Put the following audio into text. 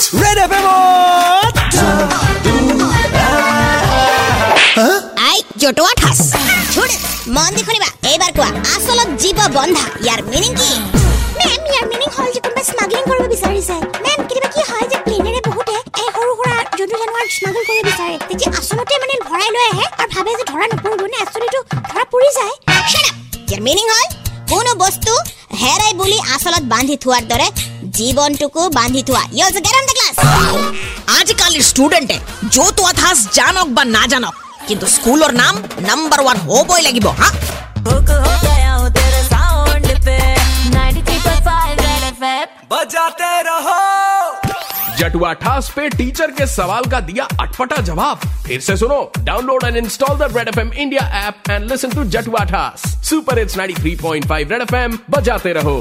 Red F I Jatuwa Thaas শুন মন দি শুনিবা এইবাৰ কোৱা আচলত জীৱ বন্ধা ইয়াৰ মিনিং কি? মেম ইয়াৰ মিনিং হ'ল যে কোনোবাই স্মাগলিং কৰিব বিচাৰিছে। মেম কেতিয়াবা কি হয় যে প্লেনেৰে বহুতে এই সৰু সুৰা জন্তু জানোৱাৰ স্মাগল কৰিব বিচাৰে তেতিয়া আচলতে মানে ভৰাই লৈ আহে আৰু ভাবে যে ধৰা নপৰিব নে একচুৱেলিটো ধৰা পৰি যায়। Shut up! ইয়াৰ মিনিং হ'ল কোনো বস্তু হেৰাই বুলি আচলত বান্ধি থোৱাৰ দৰে জীৱনটোকো বান্ধি থোৱা ইয়ৰ গেট অন দ্য ক্লাছ আজিকালিৰ ষ্টুডেণ্টে য'ত ৱাথাছ জানক বা নাজানক কিন্তু স্কুলৰ নাম নাম্বাৰ ওৱান হ'বই লাগিব হা हुक हो गया हूँ तेरे साउंड पे 93.5 रेड एफएम बजाते रहो जटुआ ठास पे टीचर के सवाल का दिया अटपटा जवाब फिर से सुनो download and install the Red F M India app and listen to जटुआ ठास super it's 93.5 Red F M बजाते रहो